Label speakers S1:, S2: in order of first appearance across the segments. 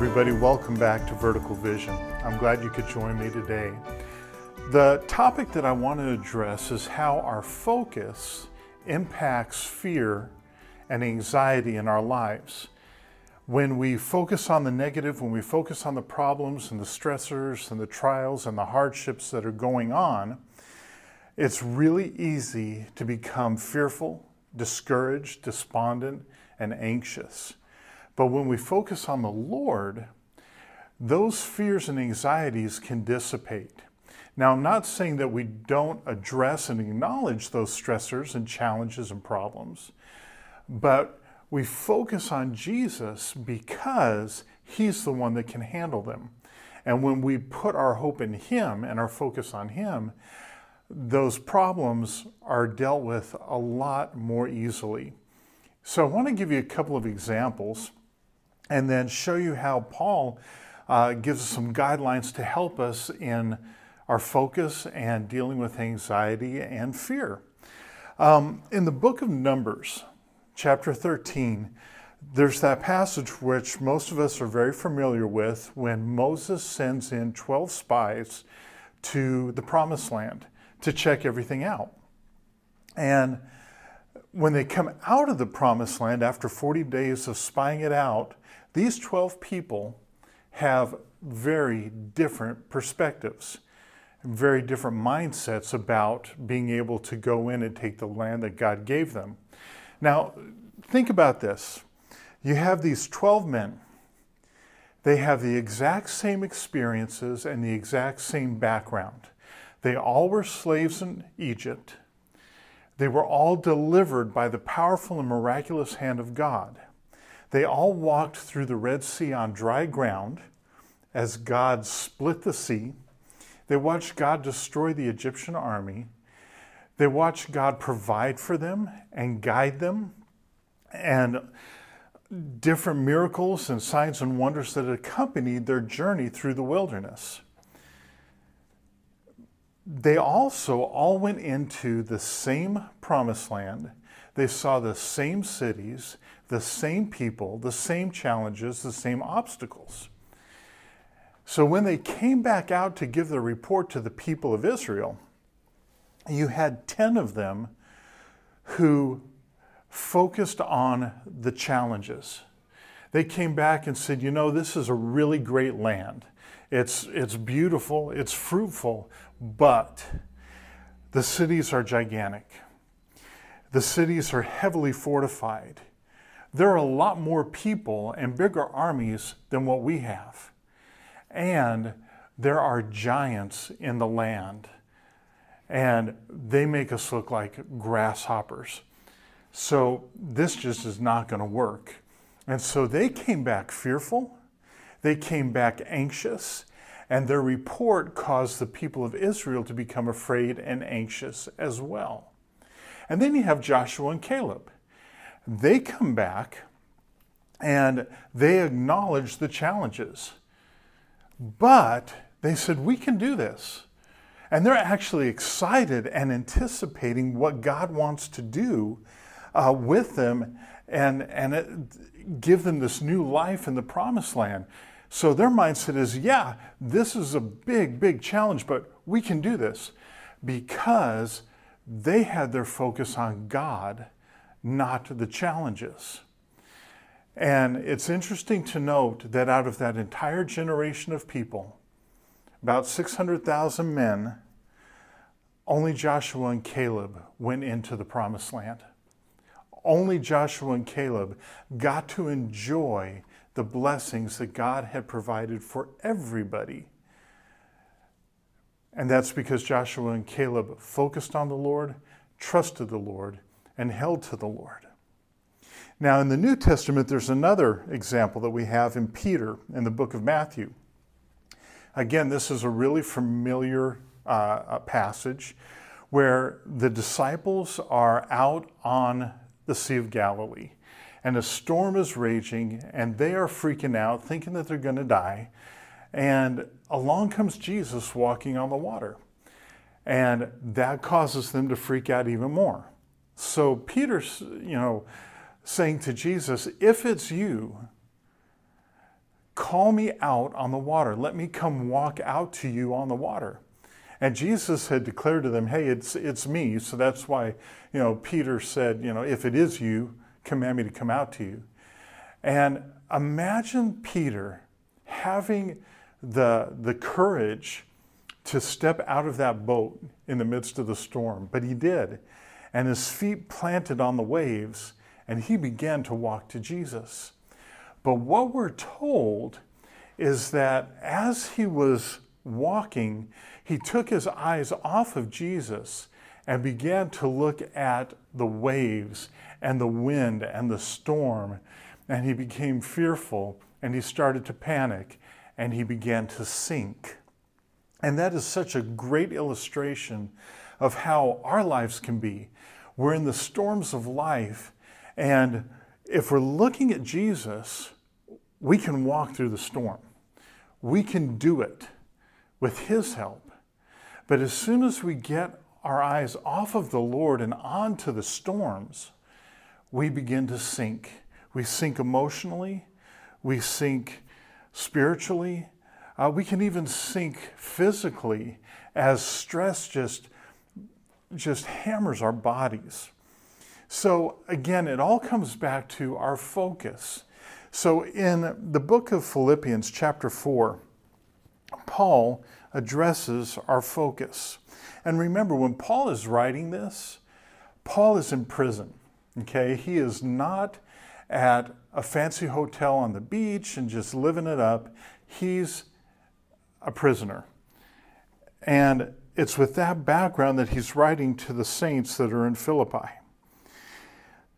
S1: Everybody, welcome back to Vertical Vision. I'm glad you could join me today. The topic that I want to address is how our focus impacts fear and anxiety in our lives. When we focus on the negative, when we focus on the problems and the stressors and the trials and the hardships that are going on, it's really easy to become fearful, discouraged, despondent, and anxious. But when we focus on the Lord, those fears and anxieties can dissipate. Now, I'm not saying that we don't address and acknowledge those stressors and challenges and problems, but we focus on Jesus because He's the one that can handle them. And when we put our hope in Him and our focus on Him, those problems are dealt with a lot more easily. So, I want to give you a couple of examples and then show you how Paul uh, gives us some guidelines to help us in our focus and dealing with anxiety and fear. Um, in the book of Numbers, chapter 13, there's that passage which most of us are very familiar with when Moses sends in 12 spies to the promised land to check everything out. And when they come out of the promised land after 40 days of spying it out, these 12 people have very different perspectives, very different mindsets about being able to go in and take the land that God gave them. Now, think about this. You have these 12 men. They have the exact same experiences and the exact same background. They all were slaves in Egypt. They were all delivered by the powerful and miraculous hand of God. They all walked through the Red Sea on dry ground as God split the sea. They watched God destroy the Egyptian army. They watched God provide for them and guide them, and different miracles and signs and wonders that accompanied their journey through the wilderness. They also all went into the same promised land. They saw the same cities the same people, the same challenges, the same obstacles. So when they came back out to give the report to the people of Israel, you had 10 of them who focused on the challenges. They came back and said, You know, this is a really great land. It's, it's beautiful, it's fruitful, but the cities are gigantic. The cities are heavily fortified there are a lot more people and bigger armies than what we have. And there are giants in the land. And they make us look like grasshoppers. So this just is not going to work. And so they came back fearful. They came back anxious. And their report caused the people of Israel to become afraid and anxious as well. And then you have Joshua and Caleb. They come back and they acknowledge the challenges. But they said, We can do this. And they're actually excited and anticipating what God wants to do uh, with them and, and it, give them this new life in the promised land. So their mindset is, yeah, this is a big, big challenge, but we can do this because they had their focus on God not the challenges. And it's interesting to note that out of that entire generation of people, about 600,000 men, only Joshua and Caleb went into the promised land. Only Joshua and Caleb got to enjoy the blessings that God had provided for everybody. And that's because Joshua and Caleb focused on the Lord, trusted the Lord, and held to the Lord. Now, in the New Testament, there's another example that we have in Peter in the book of Matthew. Again, this is a really familiar uh, passage where the disciples are out on the Sea of Galilee and a storm is raging and they are freaking out, thinking that they're going to die. And along comes Jesus walking on the water. And that causes them to freak out even more. So Peter's, you know, saying to Jesus, If it's you, Call me out on the water. Let me come walk out to you on the water. And Jesus had declared to them, Hey, it's, it's me. So that's why, you know, Peter said, You know, if it is you, command me to come out to you. And imagine Peter having the, the courage to step out of that boat in the midst of the storm, but he did. And his feet planted on the waves, and he began to walk to Jesus. But what we're told is that as he was walking, he took his eyes off of Jesus and began to look at the waves and the wind and the storm. And he became fearful and he started to panic and he began to sink. And that is such a great illustration of how our lives can be. We're in the storms of life, and if we're looking at Jesus, we can walk through the storm. We can do it with His help. But as soon as we get our eyes off of the Lord and onto the storms, we begin to sink. We sink emotionally, we sink spiritually, uh, we can even sink physically as stress just, just hammers our bodies. So, again, it all comes back to our focus. So, in the book of Philippians, chapter 4, Paul addresses our focus. And remember, when Paul is writing this, Paul is in prison. Okay, he is not at a fancy hotel on the beach and just living it up. He's a prisoner. And it's with that background that he's writing to the saints that are in Philippi.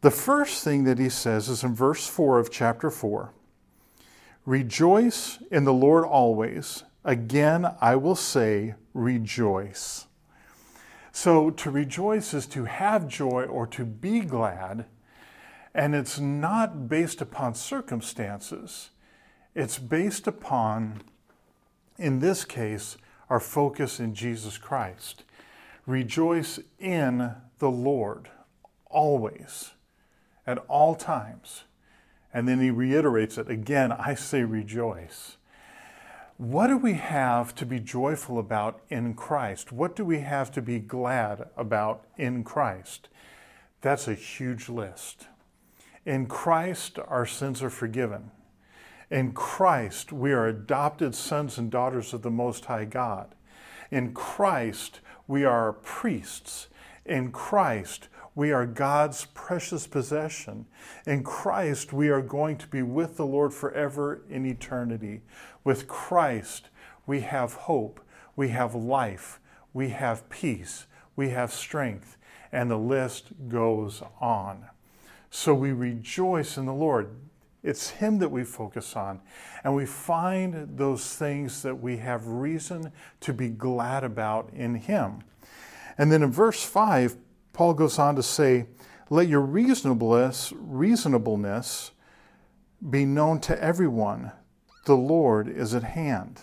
S1: The first thing that he says is in verse 4 of chapter 4 Rejoice in the Lord always. Again, I will say, rejoice. So, to rejoice is to have joy or to be glad, and it's not based upon circumstances, it's based upon in this case, our focus in Jesus Christ. Rejoice in the Lord always, at all times. And then he reiterates it again I say rejoice. What do we have to be joyful about in Christ? What do we have to be glad about in Christ? That's a huge list. In Christ, our sins are forgiven. In Christ, we are adopted sons and daughters of the Most High God. In Christ, we are priests. In Christ, we are God's precious possession. In Christ, we are going to be with the Lord forever in eternity. With Christ, we have hope, we have life, we have peace, we have strength, and the list goes on. So we rejoice in the Lord. It's Him that we focus on. And we find those things that we have reason to be glad about in Him. And then in verse 5, Paul goes on to say, Let your reasonableness, reasonableness be known to everyone. The Lord is at hand.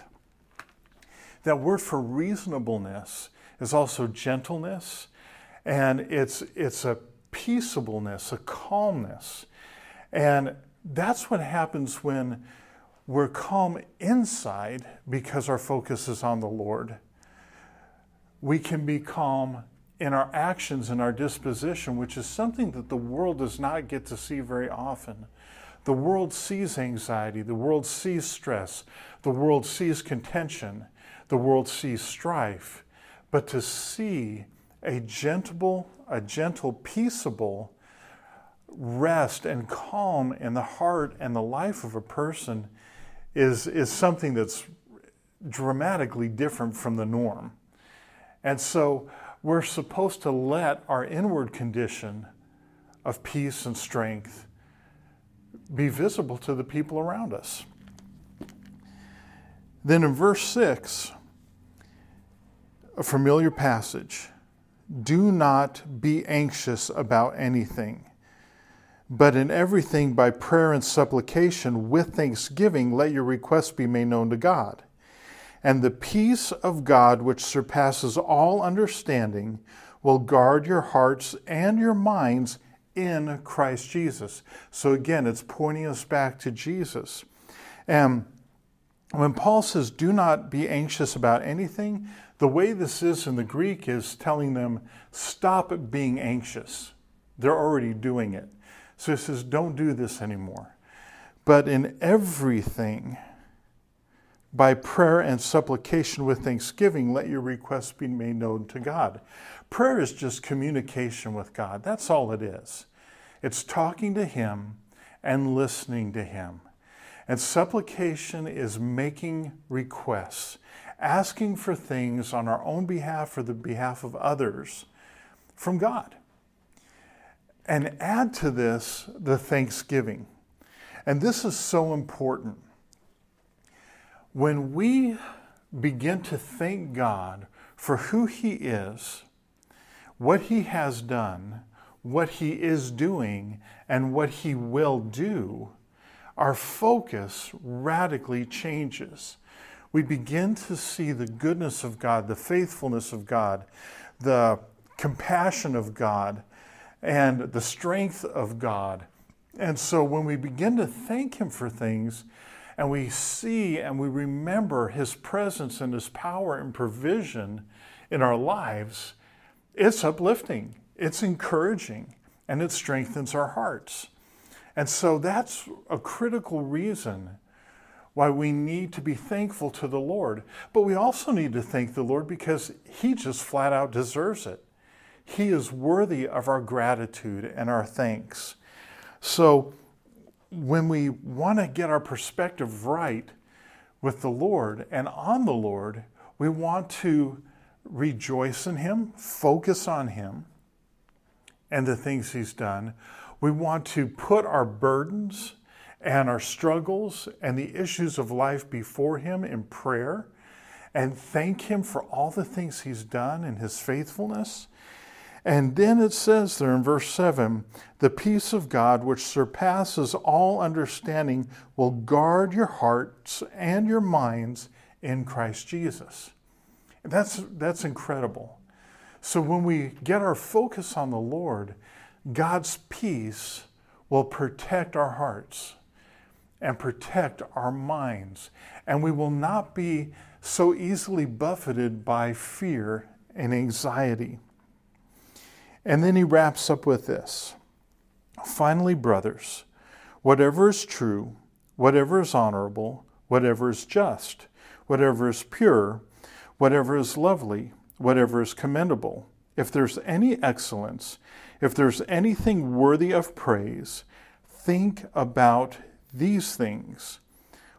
S1: That word for reasonableness is also gentleness, and it's, it's a peaceableness, a calmness. And that's what happens when we're calm inside because our focus is on the Lord. We can be calm in our actions and our disposition, which is something that the world does not get to see very often. The world sees anxiety, the world sees stress, the world sees contention, the world sees strife. But to see a gentle, a gentle, peaceable, rest and calm in the heart and the life of a person is, is something that's dramatically different from the norm. And so we're supposed to let our inward condition of peace and strength be visible to the people around us. Then in verse 6, a familiar passage do not be anxious about anything but in everything, by prayer and supplication, with thanksgiving, let your requests be made known to God. And the peace of God, which surpasses all understanding, will guard your hearts and your minds in Christ Jesus. So again, it's pointing us back to Jesus. And when Paul says, do not be anxious about anything, the way this is in the Greek is telling them, stop being anxious. They're already doing it. So he says, don't do this anymore. But in everything, by prayer and supplication with thanksgiving, let your requests be made known to God. Prayer is just communication with God. That's all it is. It's talking to Him and listening to Him. And supplication is making requests, asking for things on our own behalf or the behalf of others from God. And add to this the thanksgiving. And this is so important. When we begin to thank God for who He is, what He has done, what He is doing, and what He will do, our focus radically changes. We begin to see the goodness of God, the faithfulness of God, the compassion of God, and the strength of God. And so when we begin to thank Him for things, and we see and we remember His presence and His power and provision in our lives, it's uplifting, it's encouraging, and it strengthens our hearts. And so that's a critical reason why we need to be thankful to the Lord. But we also need to thank the Lord because He just flat out deserves it. He is worthy of our gratitude and our thanks. So when we want to get our perspective right with the Lord and on the Lord, we want to rejoice in Him, focus on Him and the things He's done. We want to put our burdens and our struggles and the issues of life before Him in prayer and thank Him for all the things He's done and His faithfulness. And then it says there in verse 7 the peace of God, which surpasses all understanding, will guard your hearts and your minds in Christ Jesus. That's, that's incredible. So when we get our focus on the Lord, God's peace will protect our hearts and protect our minds, and we will not be so easily buffeted by fear and anxiety. And then he wraps up with this Finally, brothers, whatever is true, whatever is honorable, whatever is just, whatever is pure, whatever is lovely, whatever is commendable, if there's any excellence, if there's anything worthy of praise, think about these things.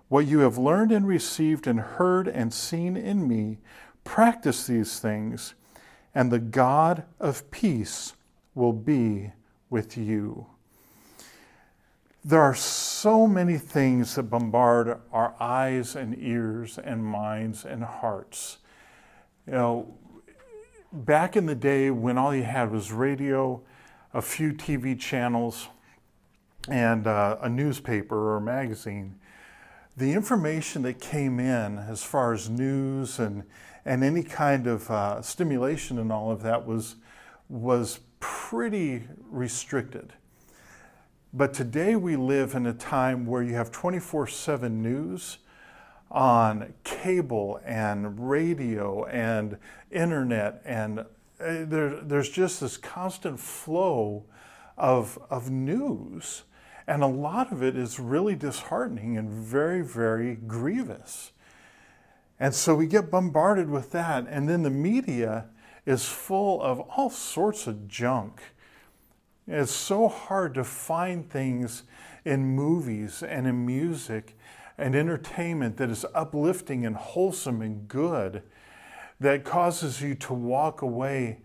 S1: What you have learned and received and heard and seen in me, practice these things, and the God of peace will be with you. There are so many things that bombard our eyes and ears and minds and hearts. You know, back in the day when all you had was radio a few TV channels, and uh, a newspaper or a magazine, the information that came in as far as news and, and any kind of uh, stimulation and all of that was, was pretty restricted. But today we live in a time where you have 24 7 news on cable and radio and internet and uh, there, there's just this constant flow of, of news. And a lot of it is really disheartening and very, very grievous. And so we get bombarded with that. And then the media is full of all sorts of junk. It's so hard to find things in movies and in music and entertainment that is uplifting and wholesome and good that causes you to walk away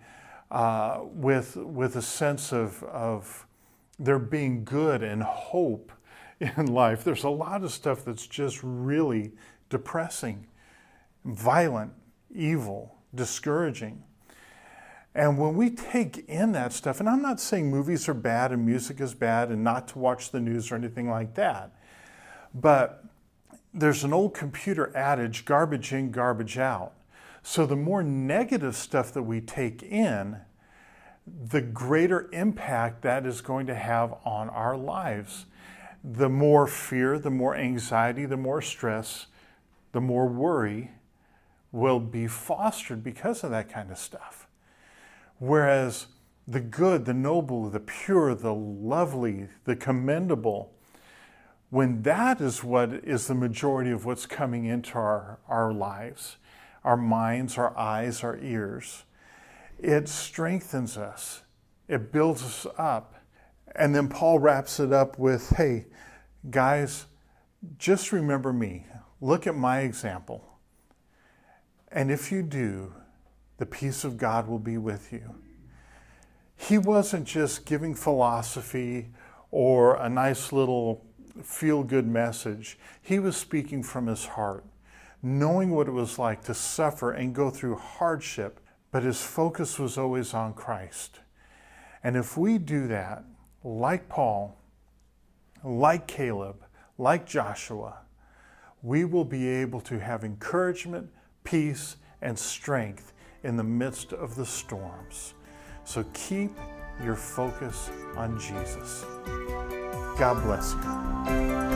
S1: uh, with, with a sense of, of there being good and hope in life. There's a lot of stuff that's just really depressing, violent, evil, discouraging. And when we take in that stuff, and I'm not saying movies are bad and music is bad and not to watch the news or anything like that, but there's an old computer adage garbage in, garbage out. So the more negative stuff that we take in, the greater impact that is going to have on our lives. The more fear, the more anxiety, the more stress, the more worry will be fostered because of that kind of stuff. Whereas the good, the noble, the pure, the lovely, the commendable, when that is what is the majority of what's coming into our, our lives, our minds, our eyes, our ears, it strengthens us, it builds us up. And then Paul wraps it up with hey, guys, just remember me. Look at my example. And if you do, the peace of God will be with you. He wasn't just giving philosophy or a nice little feel good message. He was speaking from his heart, knowing what it was like to suffer and go through hardship, but his focus was always on Christ. And if we do that, like Paul, like Caleb, like Joshua, we will be able to have encouragement, peace, and strength in the midst of the storms. So keep your focus on Jesus. God bless you.